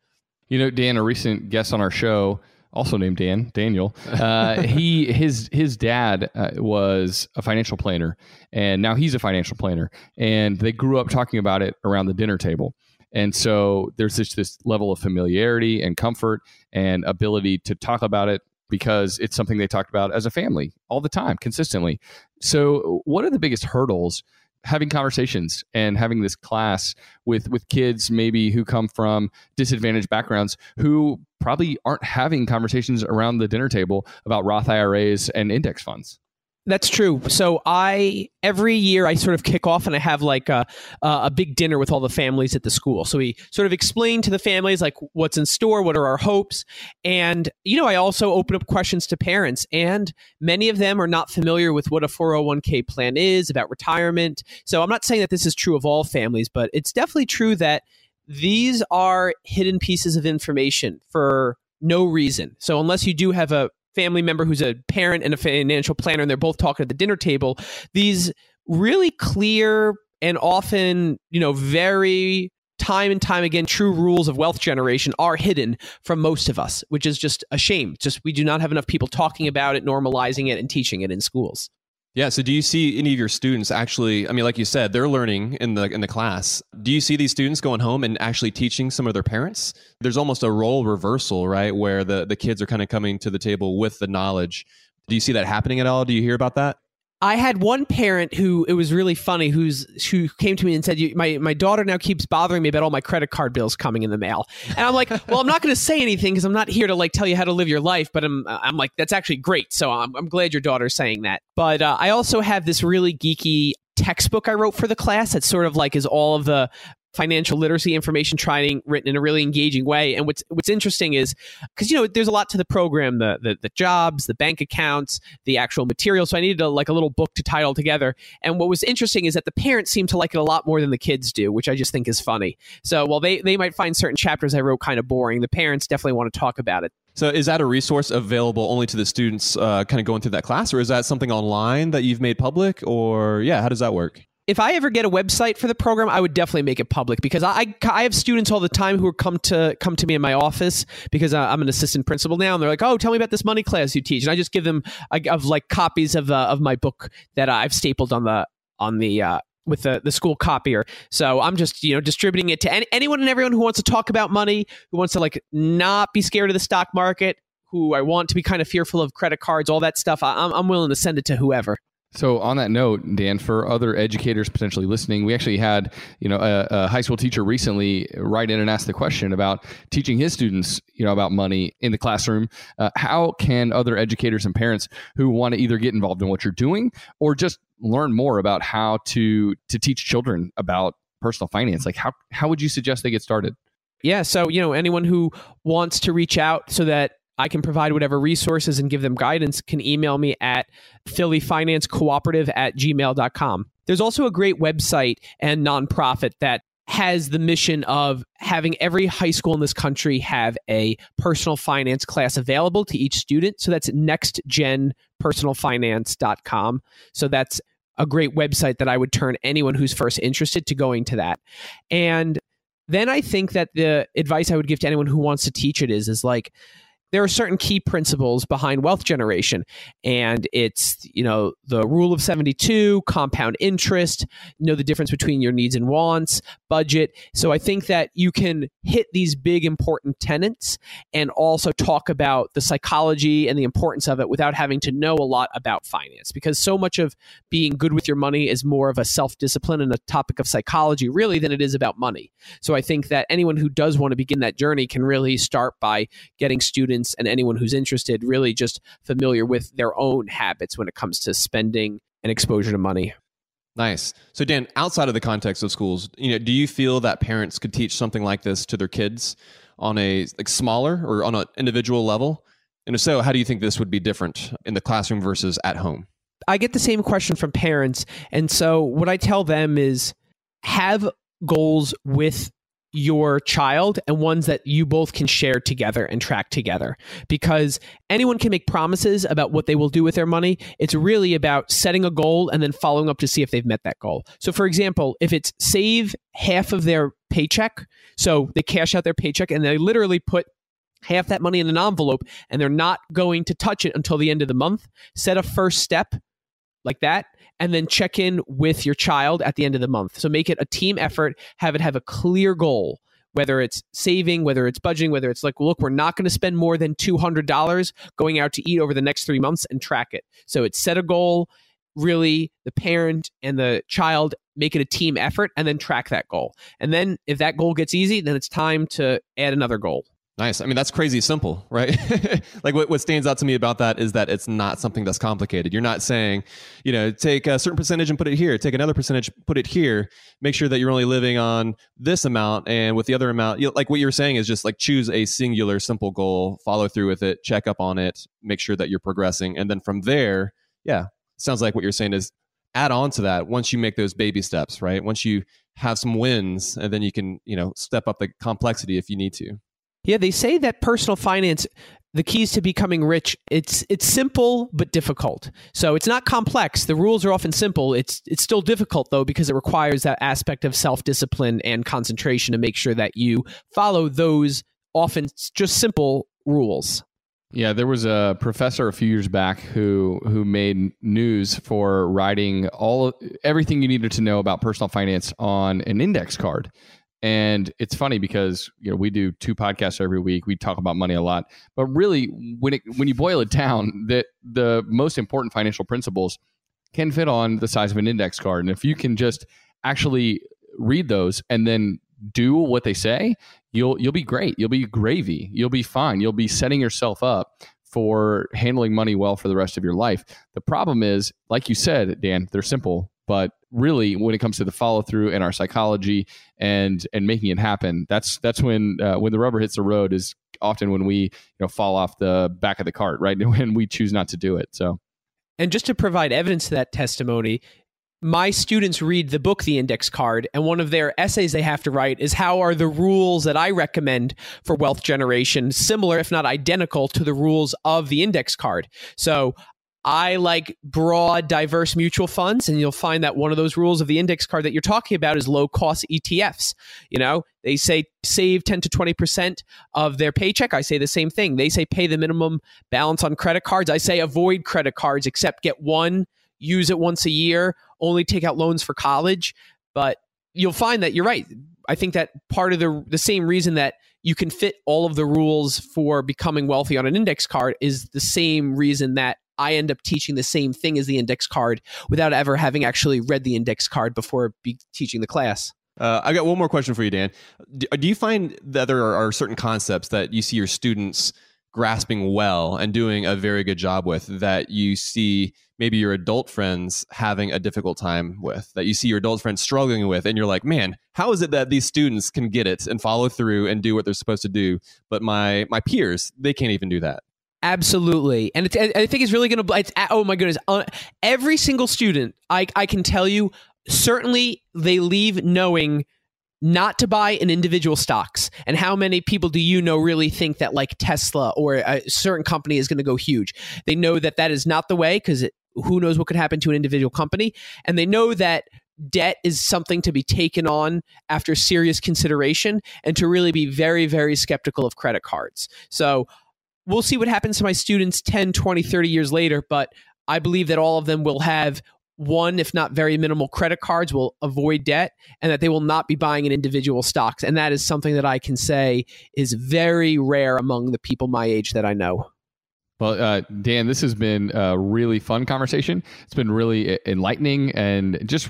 You know, Dan, a recent guest on our show also named Dan, Daniel. Uh, he his his dad uh, was a financial planner, and now he's a financial planner. And they grew up talking about it around the dinner table. And so there's just this level of familiarity and comfort and ability to talk about it because it's something they talked about as a family all the time, consistently. So, what are the biggest hurdles having conversations and having this class with with kids maybe who come from disadvantaged backgrounds who probably aren't having conversations around the dinner table about Roth IRAs and index funds. That's true. So I every year I sort of kick off and I have like a a big dinner with all the families at the school. So we sort of explain to the families like what's in store, what are our hopes, and you know I also open up questions to parents, and many of them are not familiar with what a 401k plan is about retirement. So I'm not saying that this is true of all families, but it's definitely true that these are hidden pieces of information for no reason. So unless you do have a family member who's a parent and a financial planner and they're both talking at the dinner table these really clear and often you know very time and time again true rules of wealth generation are hidden from most of us which is just a shame. Just we do not have enough people talking about it normalizing it and teaching it in schools yeah. So, do you see any of your students actually? I mean, like you said, they're learning in the in the class. Do you see these students going home and actually teaching some of their parents? There's almost a role reversal, right, where the the kids are kind of coming to the table with the knowledge. Do you see that happening at all? Do you hear about that? I had one parent who it was really funny who's who came to me and said, "My my daughter now keeps bothering me about all my credit card bills coming in the mail." And I'm like, "Well, I'm not going to say anything because I'm not here to like tell you how to live your life." But I'm I'm like, "That's actually great." So I'm I'm glad your daughter's saying that. But uh, I also have this really geeky textbook I wrote for the class that sort of like is all of the financial literacy information training written in a really engaging way. And what's what's interesting is because you know there's a lot to the program, the, the, the jobs, the bank accounts, the actual material. So I needed a, like a little book to tie it all together. And what was interesting is that the parents seem to like it a lot more than the kids do, which I just think is funny. So while they they might find certain chapters I wrote kind of boring, the parents definitely want to talk about it. So is that a resource available only to the students uh, kind of going through that class, or is that something online that you've made public, or yeah, how does that work? If I ever get a website for the program, I would definitely make it public because I, I have students all the time who come to come to me in my office because I'm an assistant principal now, and they're like, "Oh, tell me about this money class you teach," and I just give them of like copies of uh, of my book that I've stapled on the on the uh, with the, the school copier. So I'm just, you know, distributing it to any, anyone and everyone who wants to talk about money, who wants to like not be scared of the stock market, who I want to be kind of fearful of credit cards, all that stuff. I, I'm, I'm willing to send it to whoever. So on that note, Dan, for other educators potentially listening, we actually had you know a, a, high school teacher recently write in and ask the question about teaching his students you know about money in the classroom. Uh, how can other educators and parents who want to either get involved in what you're doing or just learn more about how to to teach children about personal finance, like how how would you suggest they get started? Yeah, so you know anyone who wants to reach out so that I can provide whatever resources and give them guidance can email me at phillyfinancecooperative at gmail.com. There's also a great website and nonprofit that has the mission of having every high school in this country have a personal finance class available to each student. So that's nextgenpersonalfinance.com. So that's a great website that I would turn anyone who's first interested to going to that. And then I think that the advice I would give to anyone who wants to teach it is is like there are certain key principles behind wealth generation and it's you know the rule of 72 compound interest know the difference between your needs and wants budget. So i think that you can hit these big important tenets and also talk about the psychology and the importance of it without having to know a lot about finance because so much of being good with your money is more of a self-discipline and a topic of psychology really than it is about money. So i think that anyone who does want to begin that journey can really start by getting students students and anyone who's interested really just familiar with their own habits when it comes to spending and exposure to money. Nice. So Dan, outside of the context of schools, you know, do you feel that parents could teach something like this to their kids on a like smaller or on an individual level? And if so, how do you think this would be different in the classroom versus at home? I get the same question from parents. And so what I tell them is have goals with your child and ones that you both can share together and track together. Because anyone can make promises about what they will do with their money. It's really about setting a goal and then following up to see if they've met that goal. So for example if it's save half of their paycheck so they cash out their paycheck and they literally put half that money in an envelope and they're not going to touch it until the end of the month set a first step like that and then check in with your child at the end of the month. So make it a team effort, have it have a clear goal, whether it's saving, whether it's budgeting, whether it's like, look, we're not going to spend more than $200 going out to eat over the next three months and track it. So it's set a goal, really, the parent and the child make it a team effort and then track that goal. And then if that goal gets easy, then it's time to add another goal. Nice. I mean, that's crazy simple, right? like what, what stands out to me about that is that it's not something that's complicated. You're not saying, you know, take a certain percentage and put it here, take another percentage, put it here, make sure that you're only living on this amount. And with the other amount, you know, like what you're saying is just like choose a singular simple goal, follow through with it, check up on it, make sure that you're progressing. And then from there, yeah, sounds like what you're saying is add on to that once you make those baby steps, right? Once you have some wins and then you can, you know, step up the complexity if you need to. Yeah, they say that personal finance the keys to becoming rich it's it's simple but difficult. So it's not complex. The rules are often simple. It's it's still difficult though because it requires that aspect of self-discipline and concentration to make sure that you follow those often just simple rules. Yeah, there was a professor a few years back who who made news for writing all everything you needed to know about personal finance on an index card. And it's funny because you know we do two podcasts every week. We talk about money a lot, but really, when it when you boil it down, that the most important financial principles can fit on the size of an index card. And if you can just actually read those and then do what they say, you'll you'll be great. You'll be gravy. You'll be fine. You'll be setting yourself up for handling money well for the rest of your life. The problem is, like you said, Dan, they're simple, but really when it comes to the follow through and our psychology and and making it happen that's that's when uh, when the rubber hits the road is often when we you know fall off the back of the cart right? When we choose not to do it so. And just to provide evidence to that testimony my students read the book the index card and one of their essays they have to write is how are the rules that i recommend for wealth generation similar if not identical to the rules of the index card? So I like broad, diverse mutual funds, and you'll find that one of those rules of the index card that you're talking about is low cost ETFs. You know, they say save 10 to 20% of their paycheck. I say the same thing. They say pay the minimum balance on credit cards. I say avoid credit cards, except get one, use it once a year, only take out loans for college. But you'll find that you're right. I think that part of the the same reason that you can fit all of the rules for becoming wealthy on an index card is the same reason that I end up teaching the same thing as the index card without ever having actually read the index card before be teaching the class. Uh, I got one more question for you, Dan. Do, do you find that there are, are certain concepts that you see your students grasping well and doing a very good job with that you see maybe your adult friends having a difficult time with that you see your adult friends struggling with and you're like man how is it that these students can get it and follow through and do what they're supposed to do but my my peers they can't even do that Absolutely, and it's, I think it's really going to. It's oh my goodness! Uh, every single student, I I can tell you, certainly they leave knowing not to buy in individual stocks. And how many people do you know really think that like Tesla or a certain company is going to go huge? They know that that is not the way because who knows what could happen to an individual company. And they know that debt is something to be taken on after serious consideration and to really be very, very skeptical of credit cards. So we'll see what happens to my students 10, 20, 30 years later. But I believe that all of them will have one, if not very minimal credit cards, will avoid debt and that they will not be buying in individual stocks. And that is something that I can say is very rare among the people my age that I know. Well, uh, Dan, this has been a really fun conversation. It's been really enlightening and just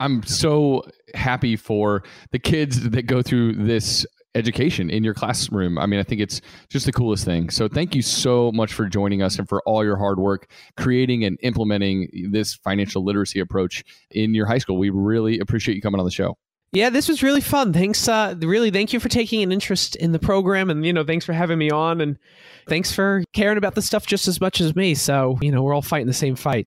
I'm so happy for the kids that go through this education in your classroom. I mean, I think it's just the coolest thing. So thank you so much for joining us and for all your hard work creating and implementing this financial literacy approach in your high school. We really appreciate you coming on the show. Yeah, this was really fun. Thanks, uh, really, thank you for taking an interest in the program, and you know, thanks for having me on, and thanks for caring about the stuff just as much as me. So, you know, we're all fighting the same fight.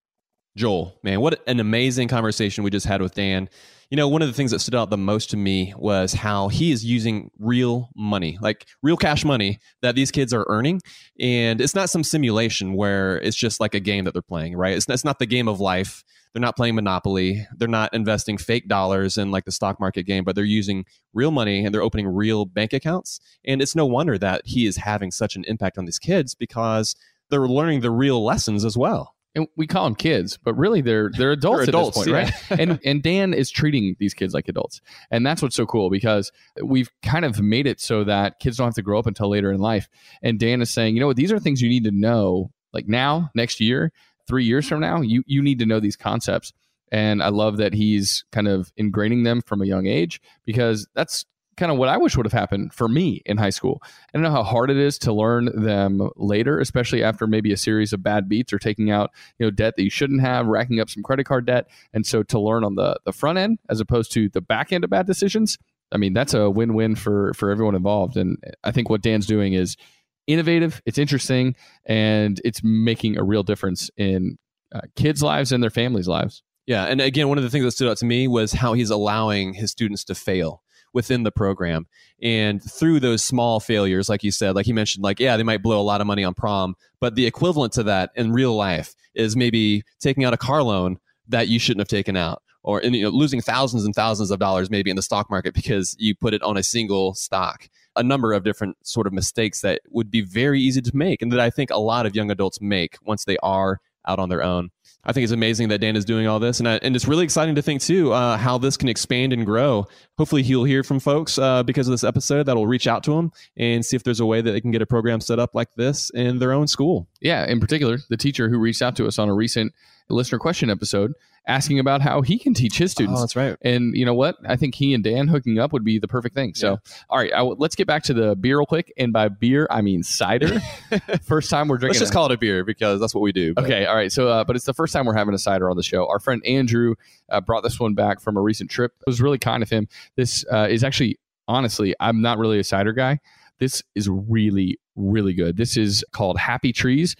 Joel, man, what an amazing conversation we just had with Dan. You know, one of the things that stood out the most to me was how he is using real money, like real cash money that these kids are earning. And it's not some simulation where it's just like a game that they're playing, right? It's, it's not the game of life. They're not playing Monopoly. They're not investing fake dollars in like the stock market game, but they're using real money and they're opening real bank accounts. And it's no wonder that he is having such an impact on these kids because they're learning the real lessons as well and we call them kids, but really they're they're adults, they're adults at this point, yeah. right? and and Dan is treating these kids like adults, and that's what's so cool because we've kind of made it so that kids don't have to grow up until later in life. And Dan is saying, you know what, these are things you need to know, like now, next year, three years from now, you you need to know these concepts. And I love that he's kind of ingraining them from a young age because that's kind of what I wish would have happened for me in high school. I don't know how hard it is to learn them later, especially after maybe a series of bad beats or taking out, you know, debt that you shouldn't have, racking up some credit card debt. And so to learn on the the front end as opposed to the back end of bad decisions, I mean, that's a win-win for for everyone involved. And I think what Dan's doing is innovative, it's interesting, and it's making a real difference in uh, kids' lives and their families' lives. Yeah, and again, one of the things that stood out to me was how he's allowing his students to fail within the program. And through those small failures, like you said, like you mentioned, like, yeah, they might blow a lot of money on prom, but the equivalent to that in real life is maybe taking out a car loan that you shouldn't have taken out or you know, losing thousands and thousands of dollars maybe in the stock market because you put it on a single stock a number of different sort of mistakes that would be very easy to make and that i think a lot of young adults make once they are out on their own I think it's amazing that Dan is doing all this, and I, and it's really exciting to think too uh, how this can expand and grow. Hopefully, he'll hear from folks uh, because of this episode that'll reach out to him and see if there's a way that they can get a program set up like this in their own school. Yeah, in particular, the teacher who reached out to us on a recent listener question episode asking about how he can teach his students. Oh, that's right. And you know what? I think he and Dan hooking up would be the perfect thing. So, yeah. all right, let's get back to the beer real quick. And by beer, I mean cider. first time we're drinking. Let's just a- call it a beer because that's what we do. But. Okay, all right. So, uh, but it's the first time we're having a cider on the show. Our friend Andrew uh, brought this one back from a recent trip. It was really kind of him. This uh, is actually, honestly, I'm not really a cider guy. This is really, really good. This is called Happy Trees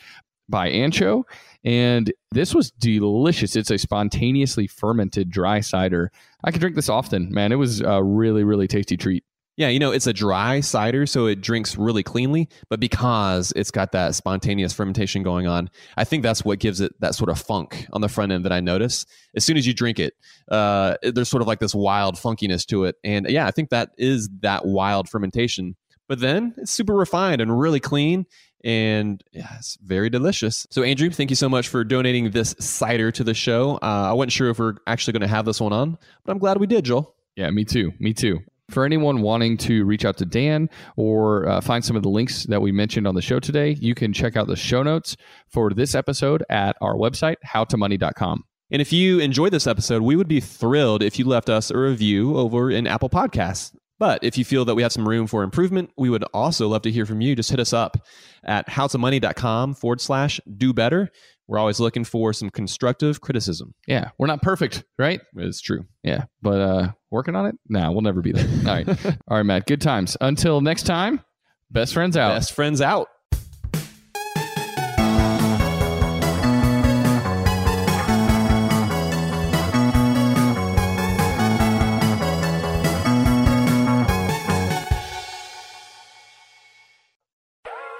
by ANXO. And this was delicious. It's a spontaneously fermented dry cider. I could drink this often, man. It was a really, really tasty treat. Yeah, you know, it's a dry cider, so it drinks really cleanly, but because it's got that spontaneous fermentation going on, I think that's what gives it that sort of funk on the front end that I notice. As soon as you drink it, uh, there's sort of like this wild funkiness to it. And yeah, I think that is that wild fermentation. But then it's super refined and really clean and yeah, it's very delicious. So, Andrew, thank you so much for donating this cider to the show. Uh, I wasn't sure if we're actually going to have this one on, but I'm glad we did, Joel. Yeah, me too. Me too. For anyone wanting to reach out to Dan or uh, find some of the links that we mentioned on the show today, you can check out the show notes for this episode at our website, howtomoney.com. And if you enjoyed this episode, we would be thrilled if you left us a review over in Apple Podcasts. But if you feel that we have some room for improvement, we would also love to hear from you. Just hit us up at howtomoney.com forward slash do better. We're always looking for some constructive criticism. Yeah, we're not perfect, right? It's true. Yeah, but uh working on it? Nah, we'll never be there. All right. All right, Matt. Good times. Until next time, best friends out. Best friends out.